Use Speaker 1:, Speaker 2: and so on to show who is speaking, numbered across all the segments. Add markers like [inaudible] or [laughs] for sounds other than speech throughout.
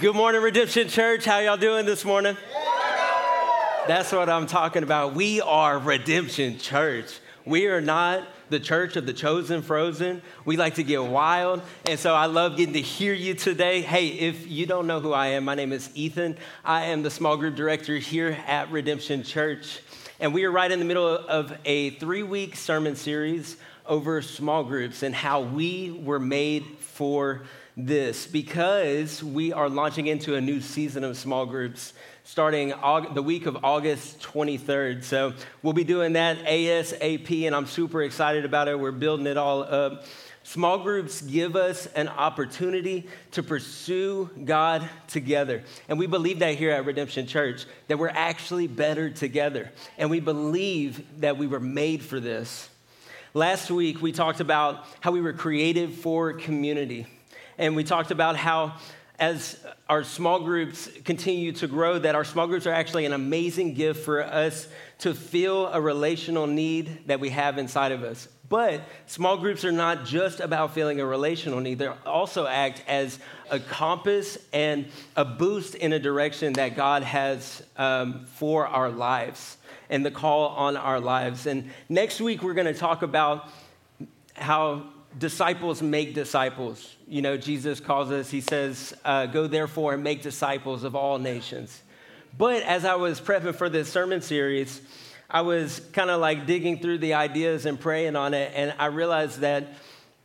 Speaker 1: Good morning, Redemption Church. How y'all doing this morning? That's what I'm talking about. We are Redemption Church. We are not the church of the chosen frozen. We like to get wild. And so I love getting to hear you today. Hey, if you don't know who I am, my name is Ethan. I am the small group director here at Redemption Church. And we are right in the middle of a three week sermon series over small groups and how we were made for this because we are launching into a new season of small groups starting the week of August 23rd. So we'll be doing that ASAP, and I'm super excited about it. We're building it all up. Small groups give us an opportunity to pursue God together. And we believe that here at Redemption Church, that we're actually better together. And we believe that we were made for this. Last week, we talked about how we were created for community. And we talked about how as our small groups continue to grow, that our small groups are actually an amazing gift for us to feel a relational need that we have inside of us. But small groups are not just about feeling a relational need, they also act as a compass and a boost in a direction that God has um, for our lives and the call on our lives. And next week, we're going to talk about how disciples make disciples. You know, Jesus calls us, he says, uh, Go therefore and make disciples of all nations. But as I was prepping for this sermon series, I was kind of like digging through the ideas and praying on it, and I realized that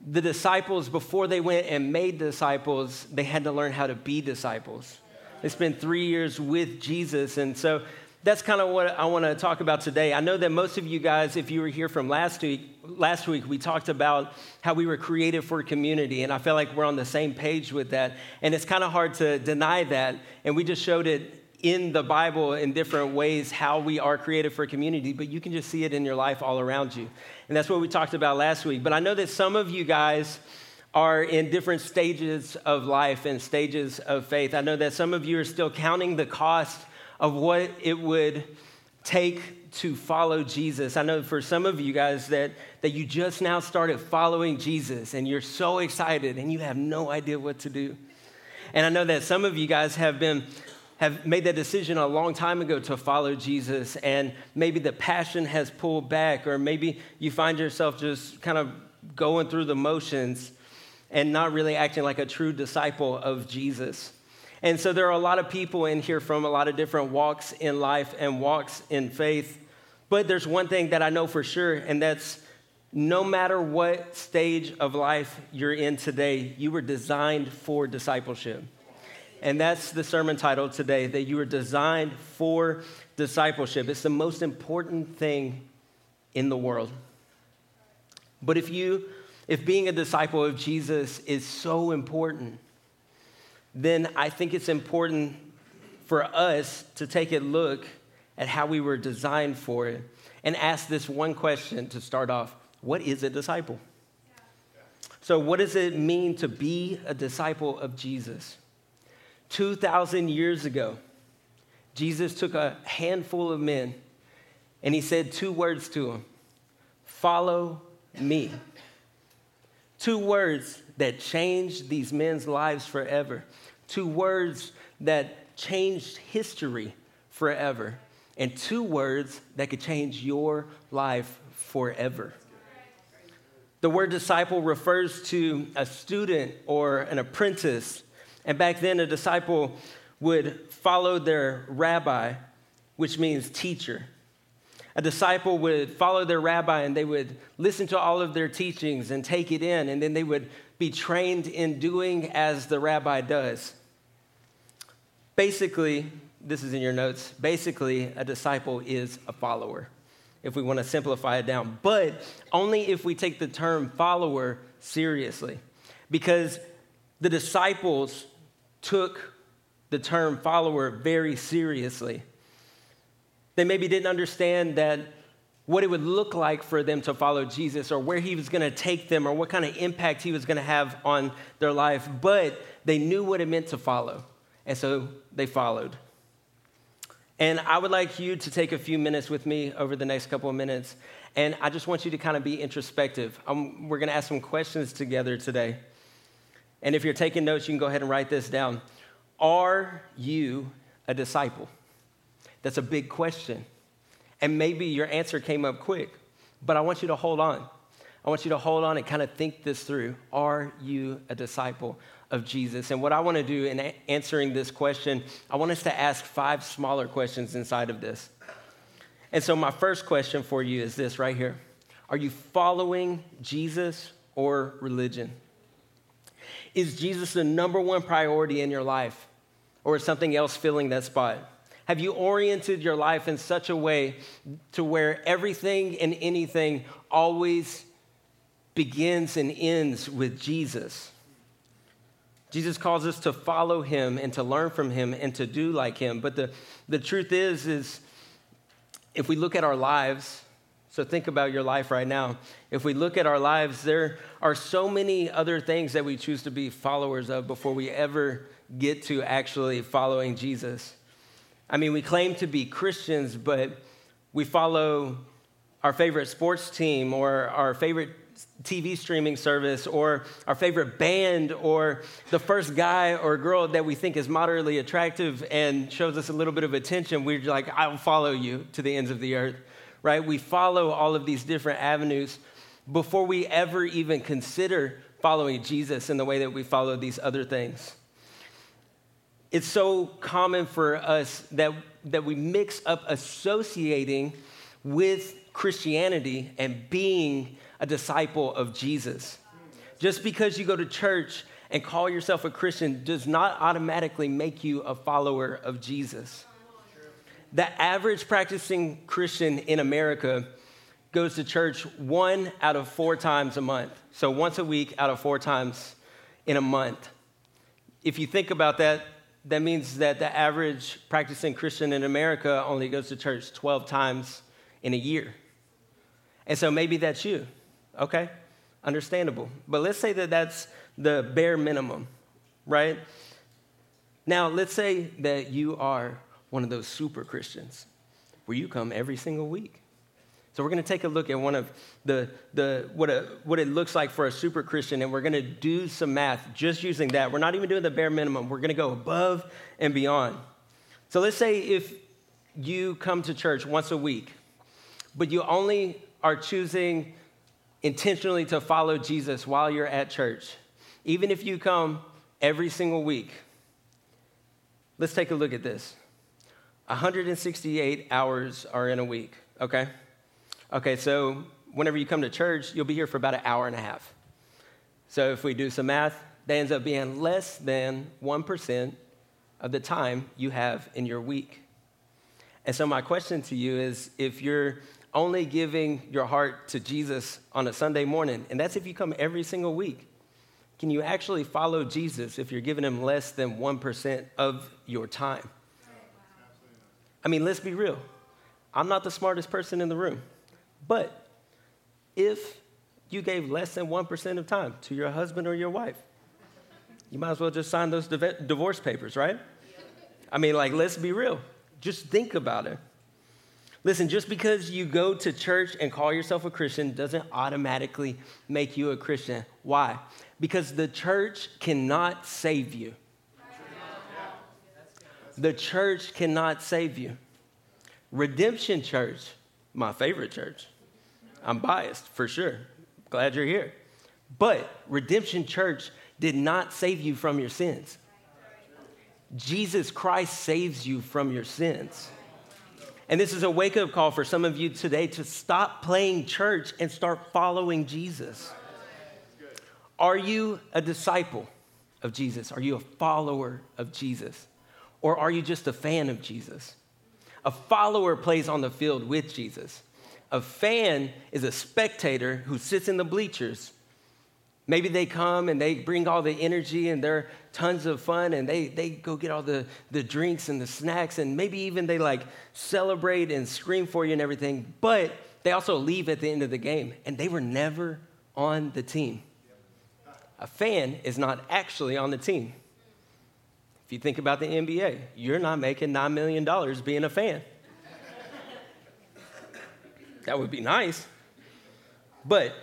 Speaker 1: the disciples, before they went and made disciples, they had to learn how to be disciples. They spent three years with Jesus, and so that's kind of what I want to talk about today. I know that most of you guys, if you were here from last week, last week we talked about how we were created for community, and I feel like we're on the same page with that. And it's kind of hard to deny that, and we just showed it in the Bible in different ways how we are created for community, but you can just see it in your life all around you. And that's what we talked about last week. But I know that some of you guys are in different stages of life and stages of faith. I know that some of you are still counting the cost of what it would take to follow Jesus. I know for some of you guys that, that you just now started following Jesus and you're so excited and you have no idea what to do. And I know that some of you guys have been have made that decision a long time ago to follow Jesus, and maybe the passion has pulled back, or maybe you find yourself just kind of going through the motions and not really acting like a true disciple of Jesus. And so there are a lot of people in here from a lot of different walks in life and walks in faith. But there's one thing that I know for sure, and that's no matter what stage of life you're in today, you were designed for discipleship. And that's the sermon title today that you were designed for discipleship. It's the most important thing in the world. But if you if being a disciple of Jesus is so important, then I think it's important for us to take a look at how we were designed for it and ask this one question to start off What is a disciple? So, what does it mean to be a disciple of Jesus? 2,000 years ago, Jesus took a handful of men and he said two words to them Follow me. Two words that changed these men's lives forever. Two words that changed history forever. And two words that could change your life forever. The word disciple refers to a student or an apprentice. And back then, a disciple would follow their rabbi, which means teacher. A disciple would follow their rabbi and they would listen to all of their teachings and take it in, and then they would be trained in doing as the rabbi does. Basically, this is in your notes. Basically, a disciple is a follower, if we want to simplify it down, but only if we take the term follower seriously. Because the disciples took the term follower very seriously. They maybe didn't understand that what it would look like for them to follow Jesus or where he was going to take them or what kind of impact he was going to have on their life, but they knew what it meant to follow. And so they followed. And I would like you to take a few minutes with me over the next couple of minutes. And I just want you to kind of be introspective. Um, we're going to ask some questions together today. And if you're taking notes, you can go ahead and write this down. Are you a disciple? That's a big question. And maybe your answer came up quick, but I want you to hold on. I want you to hold on and kind of think this through. Are you a disciple of Jesus? And what I want to do in a- answering this question, I want us to ask five smaller questions inside of this. And so, my first question for you is this right here Are you following Jesus or religion? Is Jesus the number one priority in your life, or is something else filling that spot? Have you oriented your life in such a way to where everything and anything always begins and ends with Jesus? Jesus calls us to follow him and to learn from him and to do like him. But the, the truth is, is if we look at our lives, so think about your life right now. If we look at our lives, there are so many other things that we choose to be followers of before we ever get to actually following Jesus. I mean, we claim to be Christians, but we follow our favorite sports team or our favorite TV streaming service or our favorite band or the first guy or girl that we think is moderately attractive and shows us a little bit of attention, we're like, I'll follow you to the ends of the earth right? We follow all of these different avenues before we ever even consider following Jesus in the way that we follow these other things. It's so common for us that, that we mix up associating with Christianity and being a disciple of Jesus. Just because you go to church and call yourself a Christian does not automatically make you a follower of Jesus. The average practicing Christian in America goes to church one out of four times a month. So once a week out of four times in a month. If you think about that, that means that the average practicing Christian in America only goes to church 12 times in a year. And so maybe that's you, okay? Understandable. But let's say that that's the bare minimum, right? Now, let's say that you are one of those super Christians where you come every single week. So we're going to take a look at one of the, the what, a, what it looks like for a super Christian, and we're going to do some math just using that. We're not even doing the bare minimum. We're going to go above and beyond. So let's say if you come to church once a week, but you only are choosing intentionally to follow Jesus while you're at church, even if you come every single week, let's take a look at this. 168 hours are in a week, okay? Okay, so whenever you come to church, you'll be here for about an hour and a half. So if we do some math, that ends up being less than 1% of the time you have in your week. And so my question to you is if you're only giving your heart to Jesus on a Sunday morning, and that's if you come every single week, can you actually follow Jesus if you're giving him less than 1% of your time? I mean, let's be real. I'm not the smartest person in the room. But if you gave less than 1% of time to your husband or your wife, you might as well just sign those divorce papers, right? I mean, like, let's be real. Just think about it. Listen, just because you go to church and call yourself a Christian doesn't automatically make you a Christian. Why? Because the church cannot save you. The church cannot save you. Redemption Church, my favorite church. I'm biased for sure. Glad you're here. But Redemption Church did not save you from your sins. Jesus Christ saves you from your sins. And this is a wake up call for some of you today to stop playing church and start following Jesus. Are you a disciple of Jesus? Are you a follower of Jesus? Or are you just a fan of Jesus? A follower plays on the field with Jesus. A fan is a spectator who sits in the bleachers. Maybe they come and they bring all the energy and they're tons of fun and they, they go get all the, the drinks and the snacks and maybe even they like celebrate and scream for you and everything. But they also leave at the end of the game and they were never on the team. A fan is not actually on the team If you think about the NBA, you're not making $9 million being a fan. That would be nice. But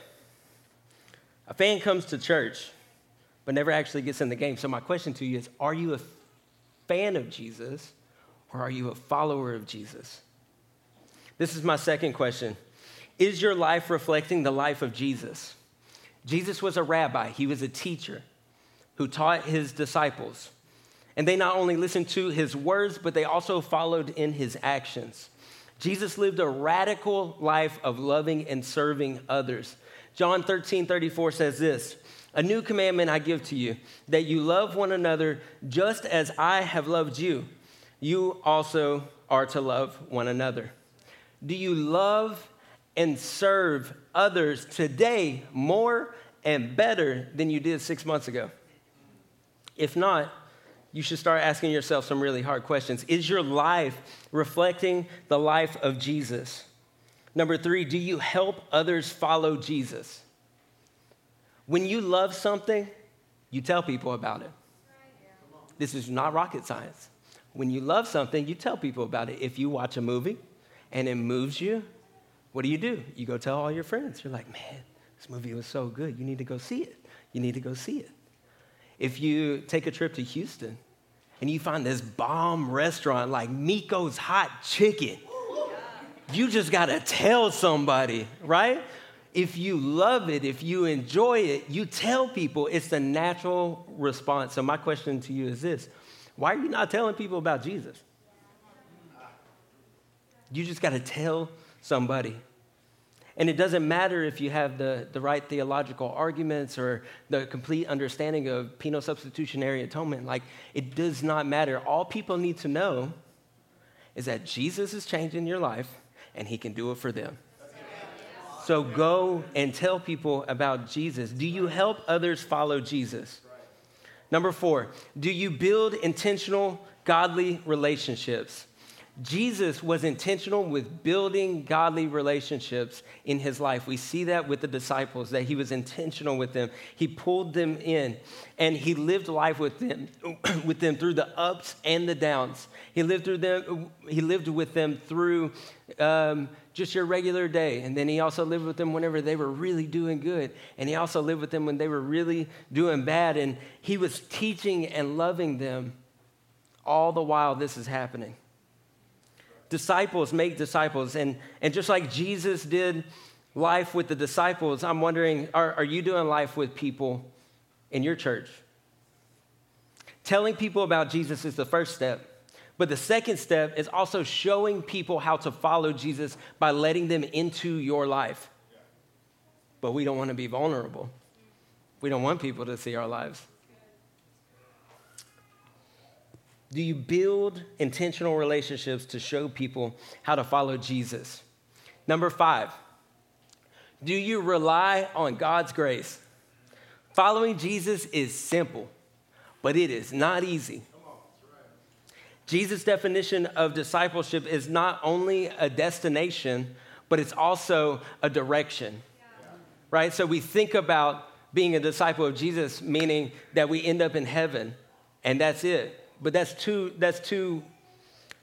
Speaker 1: a fan comes to church but never actually gets in the game. So, my question to you is Are you a fan of Jesus or are you a follower of Jesus? This is my second question. Is your life reflecting the life of Jesus? Jesus was a rabbi, he was a teacher who taught his disciples. And they not only listened to his words, but they also followed in his actions. Jesus lived a radical life of loving and serving others. John 13, 34 says this A new commandment I give to you, that you love one another just as I have loved you. You also are to love one another. Do you love and serve others today more and better than you did six months ago? If not, you should start asking yourself some really hard questions. Is your life reflecting the life of Jesus? Number three, do you help others follow Jesus? When you love something, you tell people about it. This is not rocket science. When you love something, you tell people about it. If you watch a movie and it moves you, what do you do? You go tell all your friends. You're like, man, this movie was so good. You need to go see it. You need to go see it. If you take a trip to Houston and you find this bomb restaurant like Mico's Hot Chicken, you just got to tell somebody, right? If you love it, if you enjoy it, you tell people it's the natural response. So, my question to you is this why are you not telling people about Jesus? You just got to tell somebody. And it doesn't matter if you have the, the right theological arguments or the complete understanding of penal substitutionary atonement. Like, it does not matter. All people need to know is that Jesus is changing your life and he can do it for them. So go and tell people about Jesus. Do you help others follow Jesus? Number four, do you build intentional, godly relationships? Jesus was intentional with building godly relationships in his life. We see that with the disciples, that he was intentional with them. He pulled them in and he lived life with them, [clears throat] with them through the ups and the downs. He lived through them, he lived with them through um, just your regular day. And then he also lived with them whenever they were really doing good. And he also lived with them when they were really doing bad. And he was teaching and loving them all the while this is happening disciples make disciples. And, and just like Jesus did life with the disciples, I'm wondering are, are you doing life with people in your church? Telling people about Jesus is the first step. But the second step is also showing people how to follow Jesus by letting them into your life. But we don't want to be vulnerable. We don't want people to see our lives. Do you build intentional relationships to show people how to follow Jesus? Number five, do you rely on God's grace? Following Jesus is simple, but it is not easy. Jesus' definition of discipleship is not only a destination, but it's also a direction, right? So we think about being a disciple of Jesus, meaning that we end up in heaven, and that's it but that's too, that's too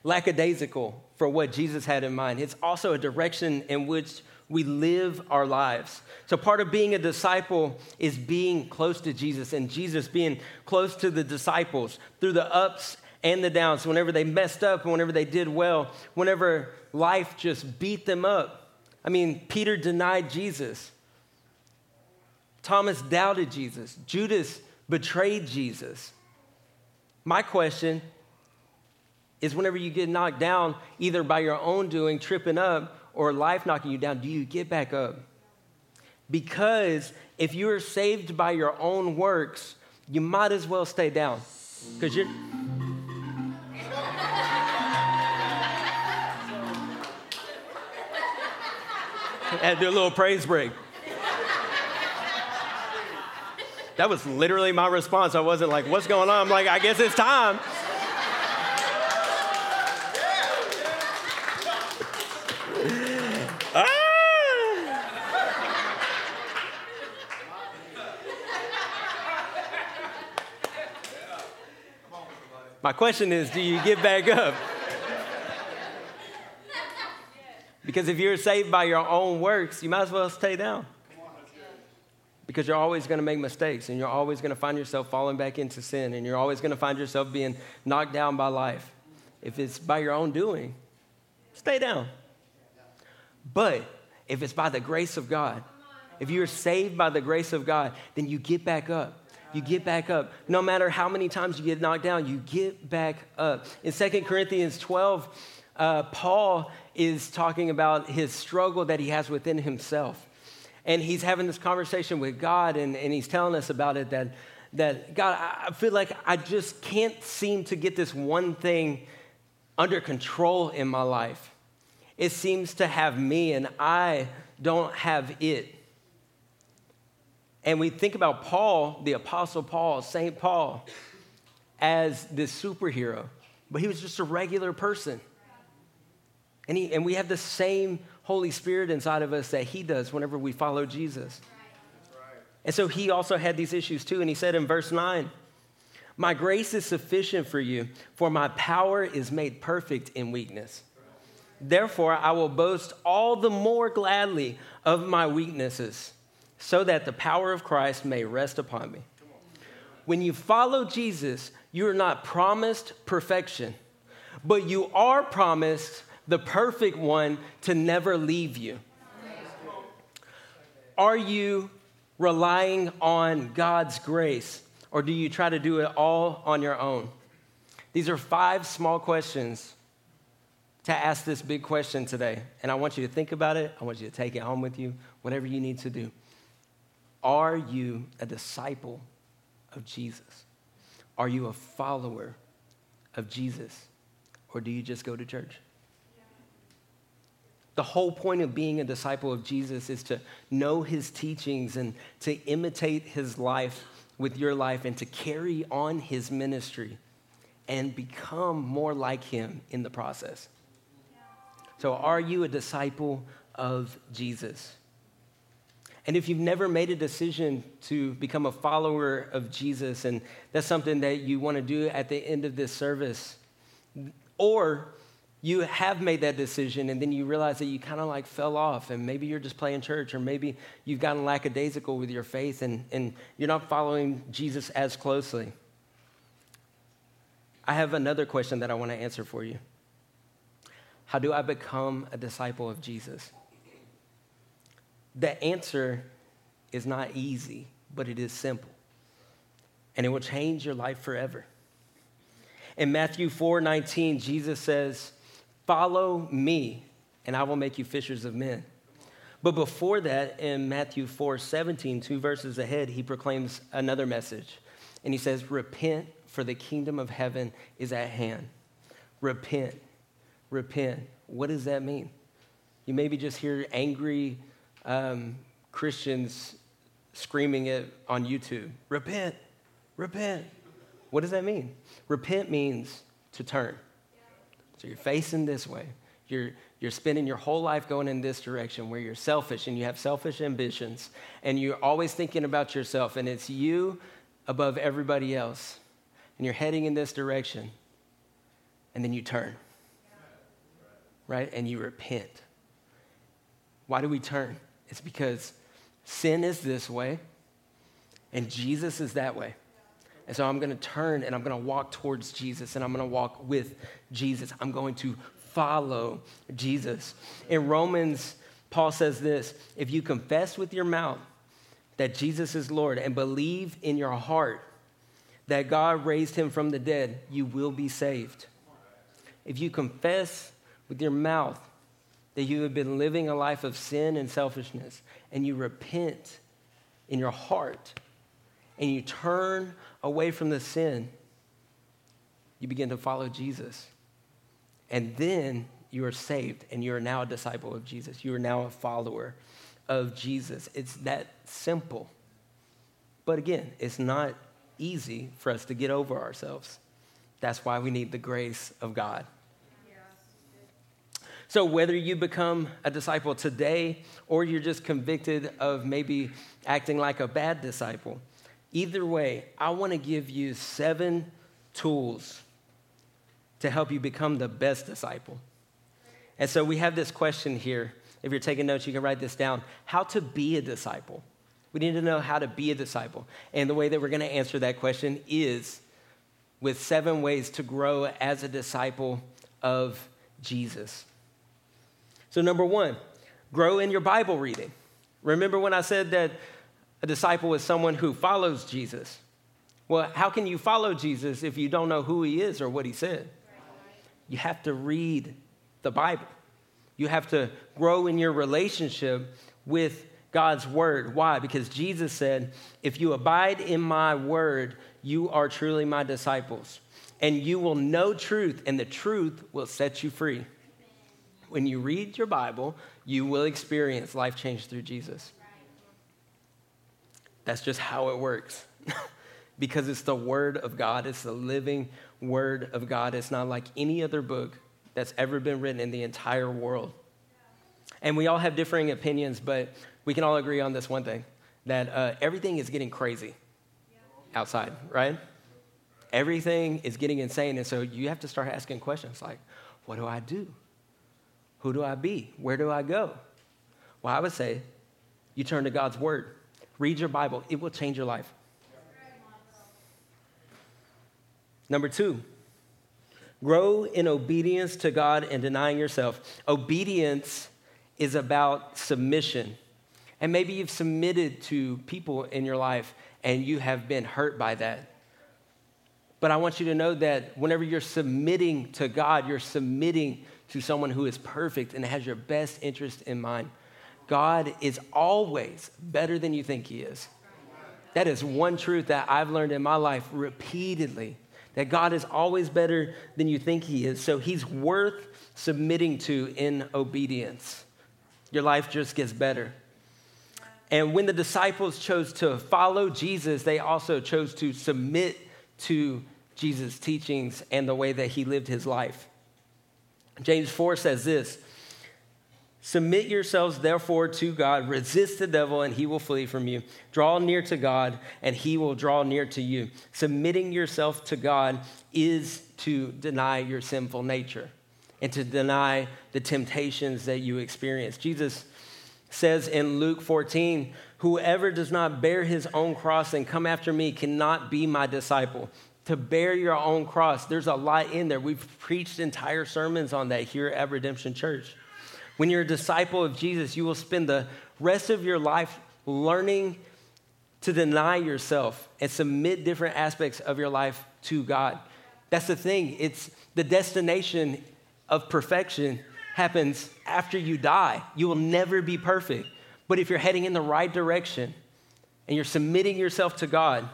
Speaker 1: lackadaisical for what Jesus had in mind. It's also a direction in which we live our lives. So, part of being a disciple is being close to Jesus and Jesus being close to the disciples through the ups and the downs, whenever they messed up and whenever they did well, whenever life just beat them up. I mean, Peter denied Jesus, Thomas doubted Jesus, Judas betrayed Jesus. My question is whenever you get knocked down, either by your own doing, tripping up, or life knocking you down, do you get back up? Because if you're saved by your own works, you might as well stay down. Because you're. to do a little praise break. That was literally my response. I wasn't like, what's going on? I'm like, I guess it's time. Ah! My question is do you get back up? Because if you're saved by your own works, you might as well stay down because you're always going to make mistakes and you're always going to find yourself falling back into sin and you're always going to find yourself being knocked down by life. If it's by your own doing, stay down. But if it's by the grace of God, if you're saved by the grace of God, then you get back up. You get back up. No matter how many times you get knocked down, you get back up. In 2 Corinthians 12, uh, Paul is talking about his struggle that he has within himself. And he's having this conversation with God, and, and he's telling us about it that, that, God, I feel like I just can't seem to get this one thing under control in my life. It seems to have me, and I don't have it. And we think about Paul, the Apostle Paul, St. Paul, as this superhero, but he was just a regular person. And, he, and we have the same Holy Spirit inside of us that he does whenever we follow Jesus. And so he also had these issues too. And he said in verse 9, My grace is sufficient for you, for my power is made perfect in weakness. Therefore, I will boast all the more gladly of my weaknesses, so that the power of Christ may rest upon me. When you follow Jesus, you are not promised perfection, but you are promised the perfect one to never leave you? Are you relying on God's grace or do you try to do it all on your own? These are five small questions to ask this big question today. And I want you to think about it. I want you to take it home with you, whatever you need to do. Are you a disciple of Jesus? Are you a follower of Jesus? Or do you just go to church? The whole point of being a disciple of Jesus is to know his teachings and to imitate his life with your life and to carry on his ministry and become more like him in the process. So, are you a disciple of Jesus? And if you've never made a decision to become a follower of Jesus, and that's something that you want to do at the end of this service, or you have made that decision and then you realize that you kind of like fell off and maybe you're just playing church or maybe you've gotten lackadaisical with your faith and, and you're not following jesus as closely. I have another question that i want to answer for you. How do i become a disciple of jesus? The answer is not easy but it is simple and it will change your life forever. In matthew 4 19 jesus says Follow me, and I will make you fishers of men. But before that, in Matthew 4 17, two verses ahead, he proclaims another message. And he says, Repent, for the kingdom of heaven is at hand. Repent, repent. What does that mean? You maybe just hear angry um, Christians screaming it on YouTube Repent, repent. What does that mean? Repent means to turn. So you're facing this way. You're, you're spending your whole life going in this direction where you're selfish and you have selfish ambitions and you're always thinking about yourself and it's you above everybody else. And you're heading in this direction and then you turn, right? And you repent. Why do we turn? It's because sin is this way and Jesus is that way. And so I'm going to turn and I'm going to walk towards Jesus and I'm going to walk with Jesus. I'm going to follow Jesus. In Romans, Paul says this if you confess with your mouth that Jesus is Lord and believe in your heart that God raised him from the dead, you will be saved. If you confess with your mouth that you have been living a life of sin and selfishness and you repent in your heart and you turn away from the sin, you begin to follow Jesus. And then you are saved and you are now a disciple of Jesus. You are now a follower of Jesus. It's that simple. But again, it's not easy for us to get over ourselves. That's why we need the grace of God. So, whether you become a disciple today or you're just convicted of maybe acting like a bad disciple, Either way, I want to give you seven tools to help you become the best disciple. And so we have this question here. If you're taking notes, you can write this down. How to be a disciple. We need to know how to be a disciple. And the way that we're going to answer that question is with seven ways to grow as a disciple of Jesus. So, number one, grow in your Bible reading. Remember when I said that a disciple is someone who follows Jesus? Well, how can you follow Jesus if you don't know who he is or what he said? You have to read the Bible. You have to grow in your relationship with God's word. Why? Because Jesus said, If you abide in my word, you are truly my disciples, and you will know truth, and the truth will set you free. When you read your Bible, you will experience life change through Jesus. That's just how it works. [laughs] because it's the Word of God, it's the living Word of God. It's not like any other book that's ever been written in the entire world. And we all have differing opinions, but we can all agree on this one thing that uh, everything is getting crazy outside, right? Everything is getting insane. And so you have to start asking questions like, what do I do? Who do I be? Where do I go? Well, I would say you turn to God's Word, read your Bible, it will change your life. Number two, grow in obedience to God and denying yourself. Obedience is about submission. And maybe you've submitted to people in your life and you have been hurt by that. But I want you to know that whenever you're submitting to God, you're submitting to someone who is perfect and has your best interest in mind. God is always better than you think He is. That is one truth that I've learned in my life repeatedly that God is always better than you think He is. So He's worth submitting to in obedience. Your life just gets better. And when the disciples chose to follow Jesus, they also chose to submit to Jesus' teachings and the way that he lived his life. James 4 says this Submit yourselves, therefore, to God. Resist the devil, and he will flee from you. Draw near to God, and he will draw near to you. Submitting yourself to God is to deny your sinful nature and to deny the temptations that you experience. Jesus says in Luke 14, Whoever does not bear his own cross and come after me cannot be my disciple. To bear your own cross, there's a lot in there. We've preached entire sermons on that here at Redemption Church. When you're a disciple of Jesus, you will spend the rest of your life learning to deny yourself and submit different aspects of your life to God. That's the thing. It's the destination of perfection happens after you die. You will never be perfect. But if you're heading in the right direction and you're submitting yourself to God,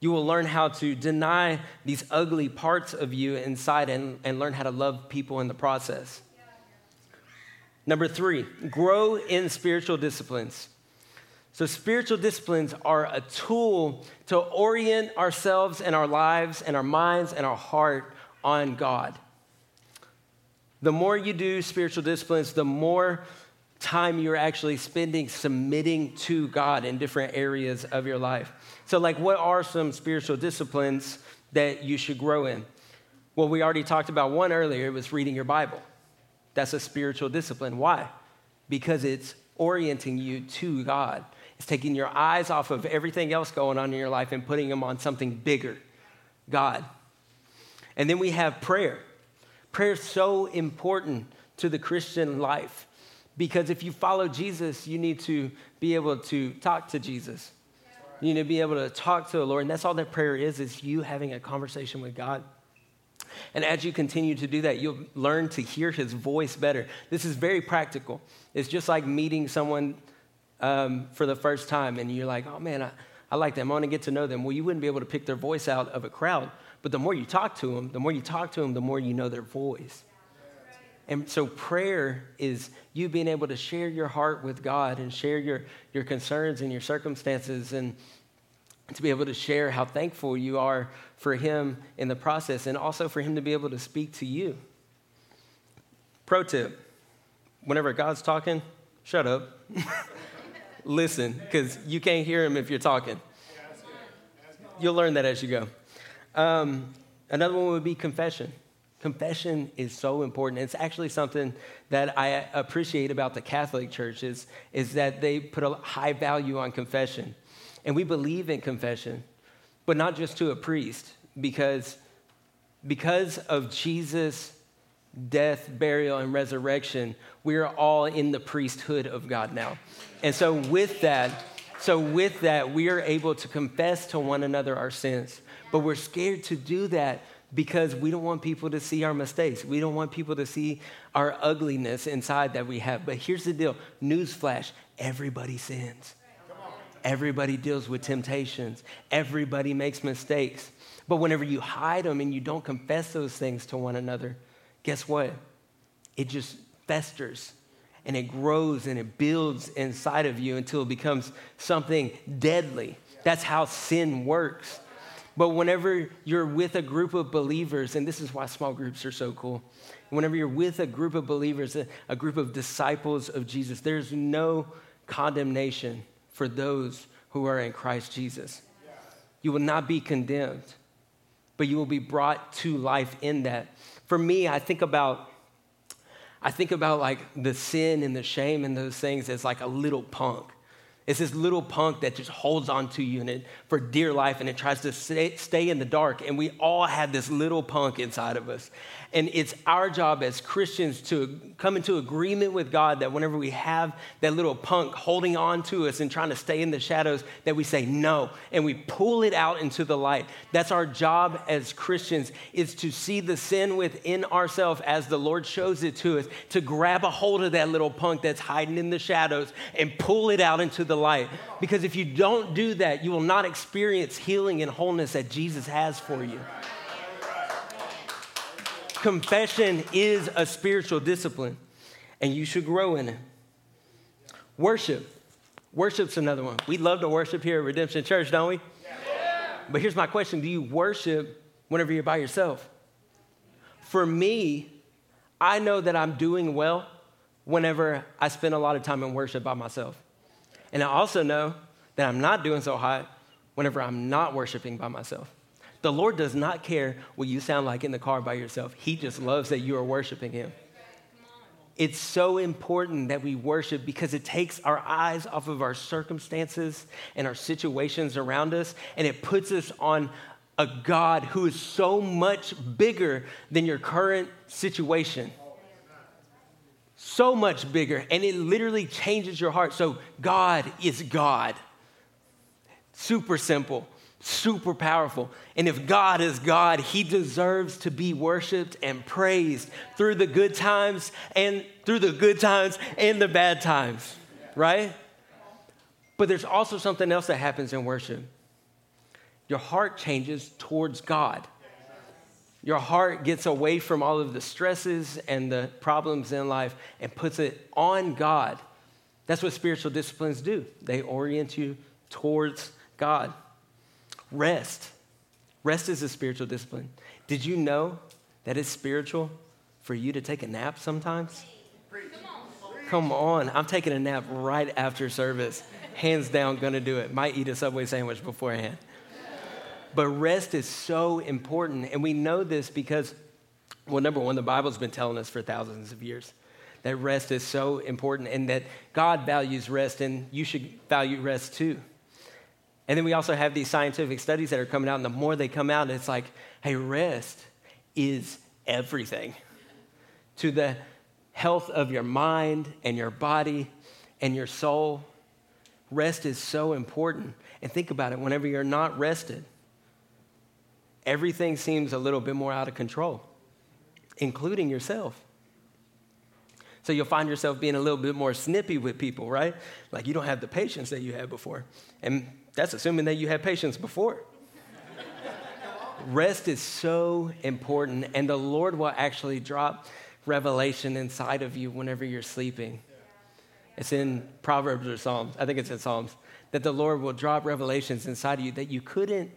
Speaker 1: you will learn how to deny these ugly parts of you inside and, and learn how to love people in the process. Number three, grow in spiritual disciplines. So, spiritual disciplines are a tool to orient ourselves and our lives and our minds and our heart on God. The more you do spiritual disciplines, the more time you're actually spending submitting to God in different areas of your life. So, like, what are some spiritual disciplines that you should grow in? Well, we already talked about one earlier, it was reading your Bible. That's a spiritual discipline. Why? Because it's orienting you to God. It's taking your eyes off of everything else going on in your life and putting them on something bigger God. And then we have prayer. Prayer is so important to the Christian life because if you follow Jesus, you need to be able to talk to Jesus. You need to be able to talk to the Lord. And that's all that prayer is, is you having a conversation with God. And as you continue to do that, you'll learn to hear his voice better. This is very practical. It's just like meeting someone um, for the first time, and you're like, oh man, I, I like them. I want to get to know them. Well, you wouldn't be able to pick their voice out of a crowd. But the more you talk to them, the more you talk to them, the more you know their voice. And so prayer is you being able to share your heart with God and share your, your concerns and your circumstances and to be able to share how thankful you are for Him in the process and also for Him to be able to speak to you. Pro tip whenever God's talking, shut up. [laughs] Listen, because you can't hear Him if you're talking. You'll learn that as you go. Um, another one would be confession. Confession is so important. It's actually something that I appreciate about the Catholic Church is, is that they put a high value on confession. And we believe in confession, but not just to a priest, because, because of Jesus' death, burial, and resurrection, we are all in the priesthood of God now. And so with that, so with that, we are able to confess to one another our sins. But we're scared to do that because we don't want people to see our mistakes. We don't want people to see our ugliness inside that we have. But here's the deal newsflash everybody sins. Everybody deals with temptations. Everybody makes mistakes. But whenever you hide them and you don't confess those things to one another, guess what? It just festers and it grows and it builds inside of you until it becomes something deadly. That's how sin works. But whenever you're with a group of believers, and this is why small groups are so cool, whenever you're with a group of believers, a, group of disciples of Jesus, there's no condemnation for those who are in Christ Jesus. You will not be condemned, but you will be brought to life in that. For me, I think about I think about like the sin and the shame and those things as like a little punk. It's this little punk that just holds on to you for dear life and it tries to stay, stay in the dark. And we all have this little punk inside of us. And it's our job as Christians to come into agreement with God that whenever we have that little punk holding on to us and trying to stay in the shadows, that we say no and we pull it out into the light. That's our job as Christians is to see the sin within ourselves as the Lord shows it to us, to grab a hold of that little punk that's hiding in the shadows and pull it out into the light. Because if you don't do that, you will not experience healing and wholeness that Jesus has for you. Confession is a spiritual discipline, and you should grow in it. Worship. Worship's another one. We love to worship here at Redemption Church, don't we? Yeah. But here's my question Do you worship whenever you're by yourself? For me, I know that I'm doing well whenever I spend a lot of time in worship by myself. And I also know that I'm not doing so hot whenever I'm not worshiping by myself. The Lord does not care what you sound like in the car by yourself. He just loves that you are worshiping Him. It's so important that we worship because it takes our eyes off of our circumstances and our situations around us and it puts us on a God who is so much bigger than your current situation. So much bigger. And it literally changes your heart. So, God is God. Super simple super powerful. And if God is God, he deserves to be worshiped and praised through the good times and through the good times and the bad times, right? But there's also something else that happens in worship. Your heart changes towards God. Your heart gets away from all of the stresses and the problems in life and puts it on God. That's what spiritual disciplines do. They orient you towards God. Rest. Rest is a spiritual discipline. Did you know that it's spiritual for you to take a nap sometimes? Come on, I'm taking a nap right after service. Hands down, gonna do it. Might eat a Subway sandwich beforehand. But rest is so important, and we know this because, well, number one, the Bible's been telling us for thousands of years that rest is so important and that God values rest, and you should value rest too. And then we also have these scientific studies that are coming out, and the more they come out, it's like, hey, rest is everything to the health of your mind and your body and your soul. Rest is so important. And think about it whenever you're not rested, everything seems a little bit more out of control, including yourself. So you'll find yourself being a little bit more snippy with people, right? Like you don't have the patience that you had before. And that's assuming that you had patience before. Rest is so important, and the Lord will actually drop revelation inside of you whenever you're sleeping. It's in Proverbs or Psalms, I think it's in Psalms, that the Lord will drop revelations inside of you that you couldn't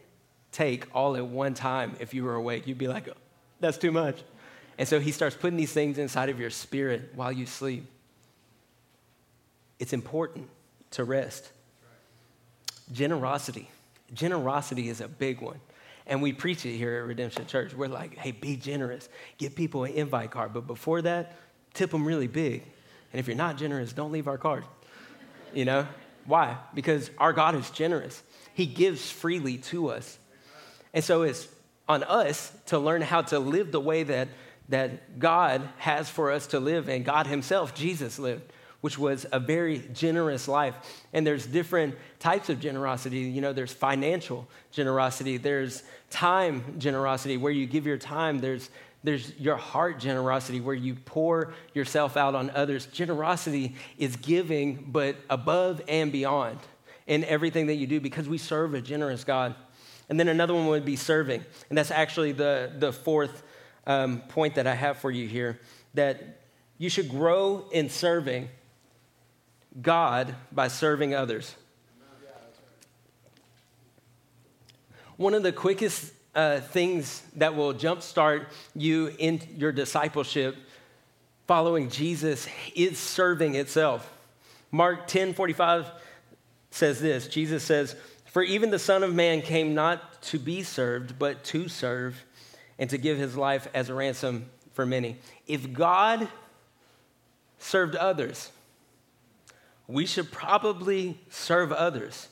Speaker 1: take all at one time if you were awake. You'd be like, oh, that's too much. And so he starts putting these things inside of your spirit while you sleep. It's important to rest. Generosity. Generosity is a big one. And we preach it here at Redemption Church. We're like, hey, be generous. Give people an invite card. But before that, tip them really big. And if you're not generous, don't leave our card. You know? Why? Because our God is generous. He gives freely to us. And so it's on us to learn how to live the way that, that God has for us to live and God Himself, Jesus, lived, which was a very generous life. And there's different types of generosity. You know, there's financial generosity, there's time generosity, where you give your time, there's there's your heart generosity where you pour yourself out on others. Generosity is giving, but above and beyond in everything that you do because we serve a generous God. And then another one would be serving. And that's actually the, the fourth um, point that I have for you here that you should grow in serving God by serving others. One of the quickest uh, things that will jumpstart you in your discipleship following Jesus is serving itself. Mark 10 45 says this Jesus says, For even the Son of Man came not to be served, but to serve and to give his life as a ransom for many. If God served others, we should probably serve others.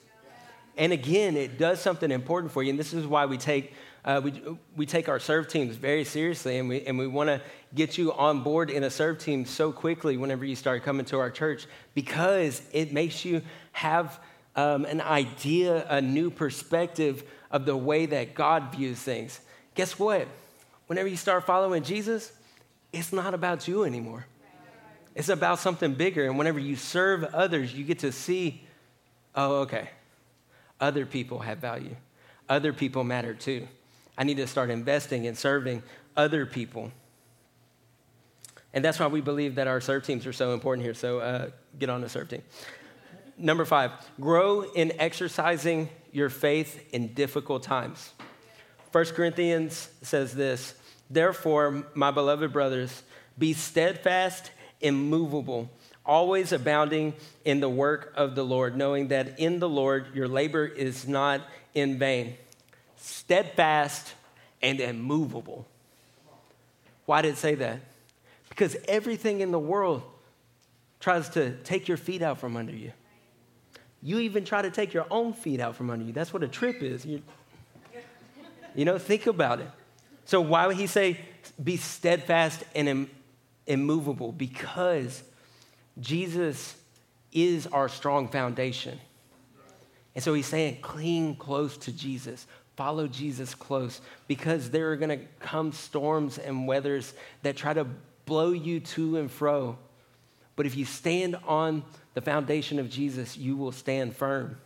Speaker 1: And again, it does something important for you. And this is why we take uh, we, we take our serve teams very seriously, and we, and we want to get you on board in a serve team so quickly whenever you start coming to our church because it makes you have um, an idea, a new perspective of the way that God views things. Guess what? Whenever you start following Jesus, it's not about you anymore. It's about something bigger. And whenever you serve others, you get to see, oh, okay, other people have value. Other people matter too. I need to start investing and serving other people. And that's why we believe that our serve teams are so important here. So uh, get on the serve team. Number five, grow in exercising your faith in difficult times. 1 Corinthians says this Therefore, my beloved brothers, be steadfast, immovable, always abounding in the work of the Lord, knowing that in the Lord your labor is not in vain steadfast, and immovable. Why did it say that? Because everything in the world tries to take your feet out from under you. You even try to take your own feet out from under you. That's what a trip is. you you know, think about it. So, why would he say be steadfast and Im- immovable? Because Jesus is our strong foundation. And so he's saying, cling close to Jesus. Follow Jesus close because there are going to come storms and weathers that try to blow you to and fro. But if you stand on the foundation of Jesus, you will stand firm.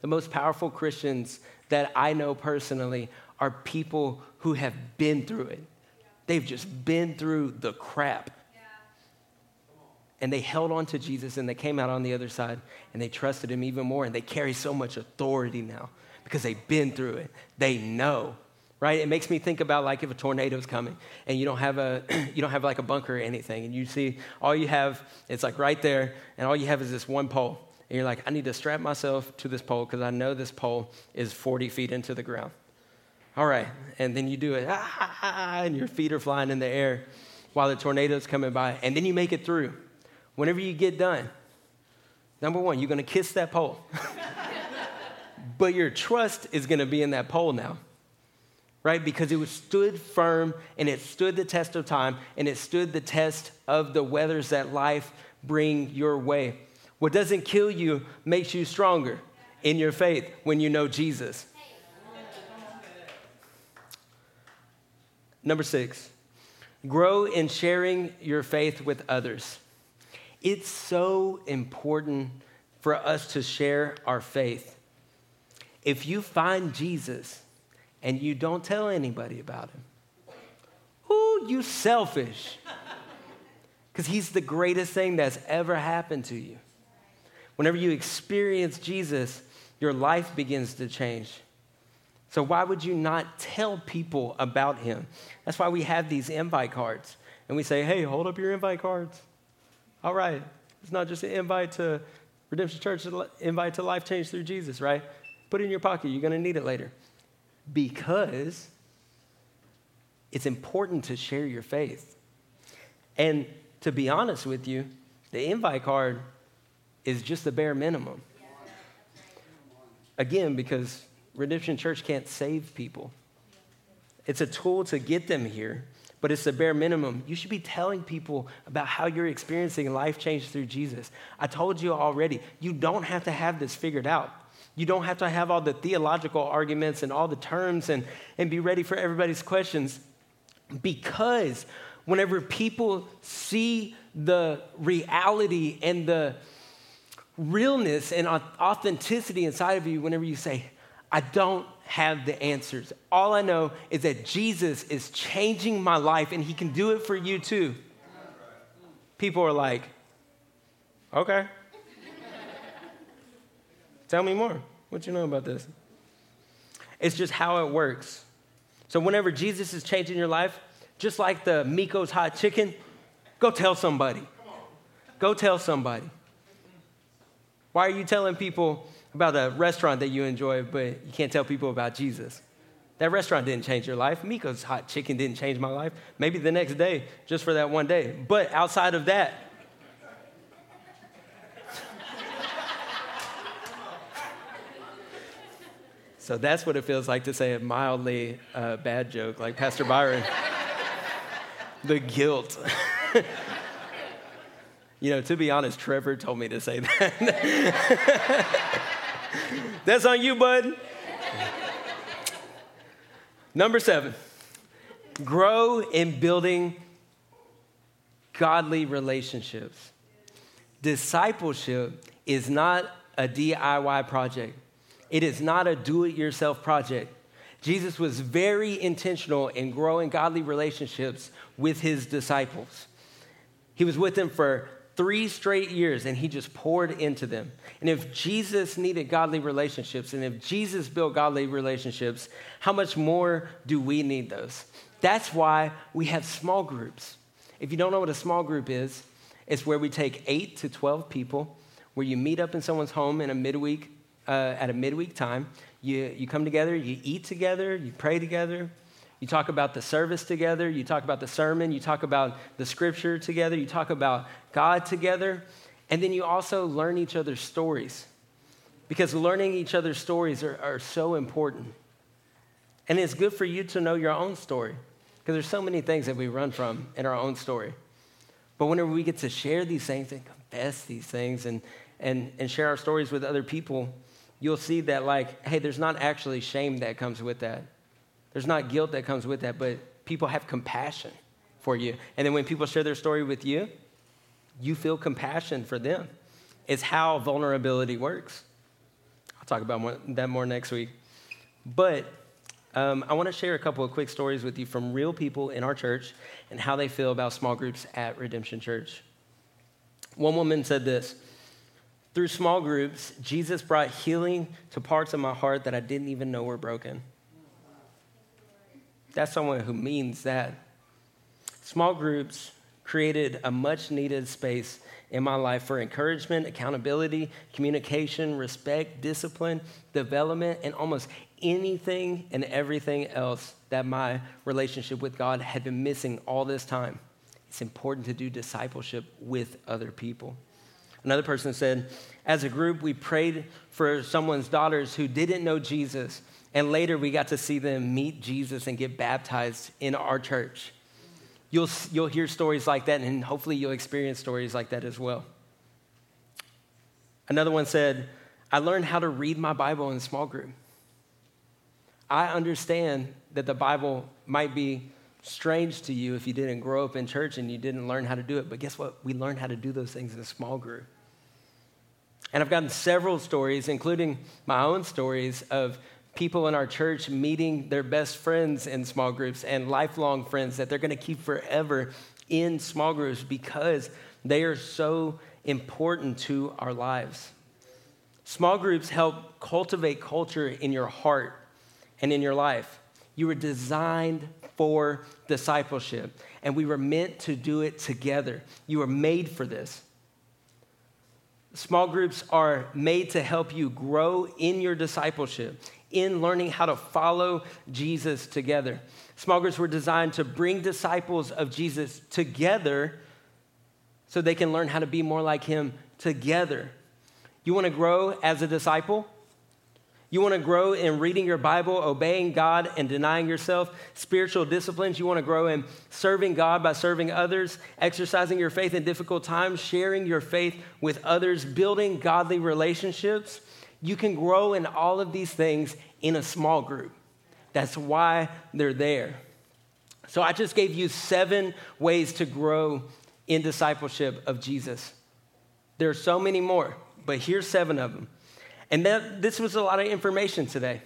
Speaker 1: The most powerful Christians that I know personally are people who have been through it. They've just been through the crap. And they held on to Jesus and they came out on the other side and they trusted him even more and they carry so much authority now because they've been through it. They know, right? It makes me think about like if a tornado's coming and you don't have a [clears throat] you don't have like a bunker or anything, and you see all you have it's like right there, and all you have is this one pole, and you're like, I need to strap myself to this pole because I know this pole is 40 feet into the ground. All right, and then you do it, ah, and your feet are flying in the air while the tornado's coming by, and then you make it through. Whenever you get done, number one, you're to kiss that pole. [laughs] but your trust is to be in that pole now right? Because it stood firm and it stood the test of time and it stood the test of the weathers that life bring your way. What doesn't kill you makes you stronger in your faith when you know jesus. Number six grow in sharing your faith with others. It's so important for us to share our faith. If you find Jesus and you don't tell anybody about him, ooh, you selfish. Because he's the greatest thing that's ever happened to you. Whenever you experience Jesus, your life begins to change. So, why would you not tell people about him? That's why we have these invite cards. And we say, hey, hold up your invite cards. All right. It's not just an invite to Redemption Church, invite to life change through Jesus, right? Put it in your pocket. You're going to need it later. Because it's important to share your faith. And to be honest with you, the invite card is just the bare minimum. Again, because Redemption Church can't save people. It's a tool to get them here, but it's the bare minimum. You should be telling people about how you're experiencing life change through Jesus. I told you already, you don't have to have this figured out. You don't have to have all the theological arguments and all the terms and, and be ready for everybody's questions because whenever people see the reality and the realness and authenticity inside of you, whenever you say, I don't have the answers. All I know is that Jesus is changing my life and he can do it for you too. People are like, okay. Tell me more. What you know about this? It's just how it works. So whenever Jesus is changing your life, just like the Mico's hot chicken, go tell somebody. Go tell somebody. Why are you telling people about a restaurant that you enjoy, but you can't tell people about Jesus? That restaurant didn't change your life. Mico's hot chicken didn't change my life. Maybe the next day, just for that one day. But outside of that, So that's what it feels like to say a mildly uh, bad joke, like Pastor Byron [laughs] the guilt. [laughs] you know, to be honest, Trevor told me to say [laughs] that. That's on you, bud. Number seven, grow in building godly relationships. Discipleship is not a DIY project, it is not a do it yourself project. Jesus was very intentional in growing godly relationships with his disciples. He was with them for three straight years and he just poured into them. And if Jesus needed godly relationships and if Jesus built godly relationships, how much more do we need those? That's why we have small groups. If you don't know what a small group is, it's where we take eight to 12 people, where you meet up in someone's home in a midweek, uh, at a midweek time. You, you come together, you eat together, you pray together, you talk about the service together, you talk about the sermon, you talk about the scripture together, you talk about God together, and then you also learn each other's stories. Because learning each other's stories are, are so important. And it's good for you to know your own story, because there's so many things that we run from in our own story. But whenever we get to share these things and confess these things and, and, and share our stories with other people, you'll see that, like, hey, there's not actually shame that comes with that. There's not guilt that comes with that, but people have compassion for you. And then when people share their story with you, you feel compassion for them. It's how vulnerability works. I'll talk about that more next week. But um, I want to share a couple of quick stories with you from real people in our church and how they feel about small groups at Redemption Church. One woman said this through small groups, Jesus brought healing to parts of my heart that I didn't even know were broken. That's someone who means that. Small groups created a much needed space in my life for encouragement, accountability, communication, respect, discipline, development, and almost anything and everything else that my relationship with God had been missing all this time. It's important to do discipleship with other people. Another person said, as a group, we prayed for someone's daughters who didn't know Jesus, and later we got to see them meet Jesus and get baptized in our church. You'll, you'll hear stories like that, and hopefully you'll experience stories like that as well. Another one said, I learned how to read my Bible in small group. I understand that the Bible might be strange to you if you didn't grow up in church and you didn't learn how to do it. But guess what? We learned how to do those things in a small group. And I've gotten several stories, including my own stories, of people in our church meeting their best friends in small groups and lifelong friends that they're going to keep forever in small groups because they are so important to our lives. Small groups help cultivate culture in your heart and in your life. You were designed for discipleship, and we were meant to do it together. You were made for this. Small groups are made to help you grow in your discipleship, in learning how to follow Jesus together. Small groups were designed to bring disciples of Jesus together so they can learn how to be more like him together. You want to grow as a disciple? You want to grow in reading your Bible, obeying God, and denying yourself, spiritual disciplines. You want to grow in serving God by serving others, exercising your faith in difficult times, sharing your faith with others, building godly relationships. You can grow in all of these things in a small group. That's why they're there. So I just gave you seven ways to grow in discipleship of Jesus. There are so many more, but here's seven of them. And that, this was a lot of information today.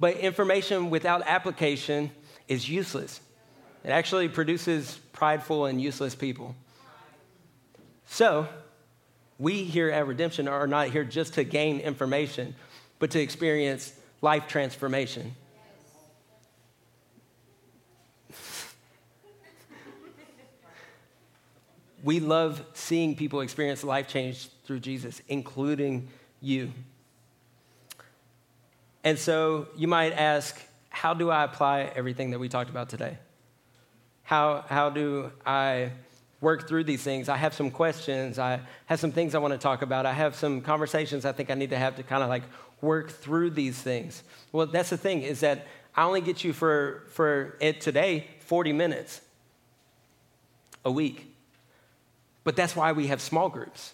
Speaker 1: But information without application is useless. It actually produces prideful and useless people. So, we here at Redemption are not here just to gain information, but to experience life transformation. [laughs] we love seeing people experience life change through Jesus, including you. And so you might ask, how do I apply everything that we talked about today? How, how do I work through these things? I have some questions. I have some things I want to talk about. I have some conversations I think I need to have to kind of like work through these things. Well, that's the thing is that I only get you for, for it today 40 minutes a week. But that's why we have small groups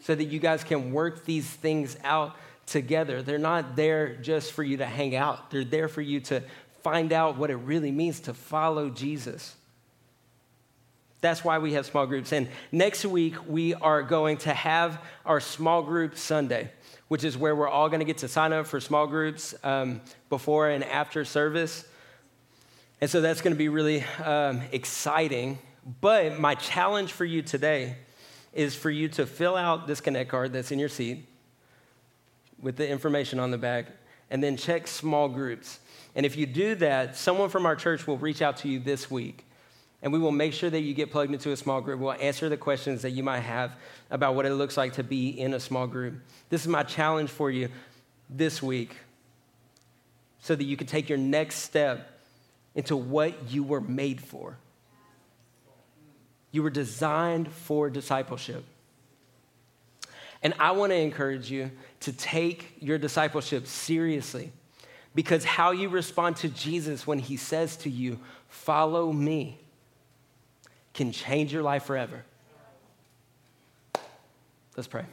Speaker 1: so that you guys can work these things out together. They're not there just for you to hang out, they're there for you to find out what it really means to follow Jesus. That's why we have small groups. And next week, we are going to have our small group Sunday, which is where we're all going to get to sign up for small groups um, before and after service. And so that's going to be really um, exciting. But my challenge for you today is for you to fill out this Connect card that's in your seat with the information on the back, and then check small groups. And if you do that, someone from our church will reach out to you this week. And we will make sure that you get plugged into a small group. We'll answer the questions that you might have about what it looks like to be in a small group. This is my challenge for you this week so that you can take your next step into what you were made for. You were designed for discipleship. And I want to encourage you to take your discipleship seriously because how you respond to Jesus when he says to you, Follow me, can change your life forever. Let's pray.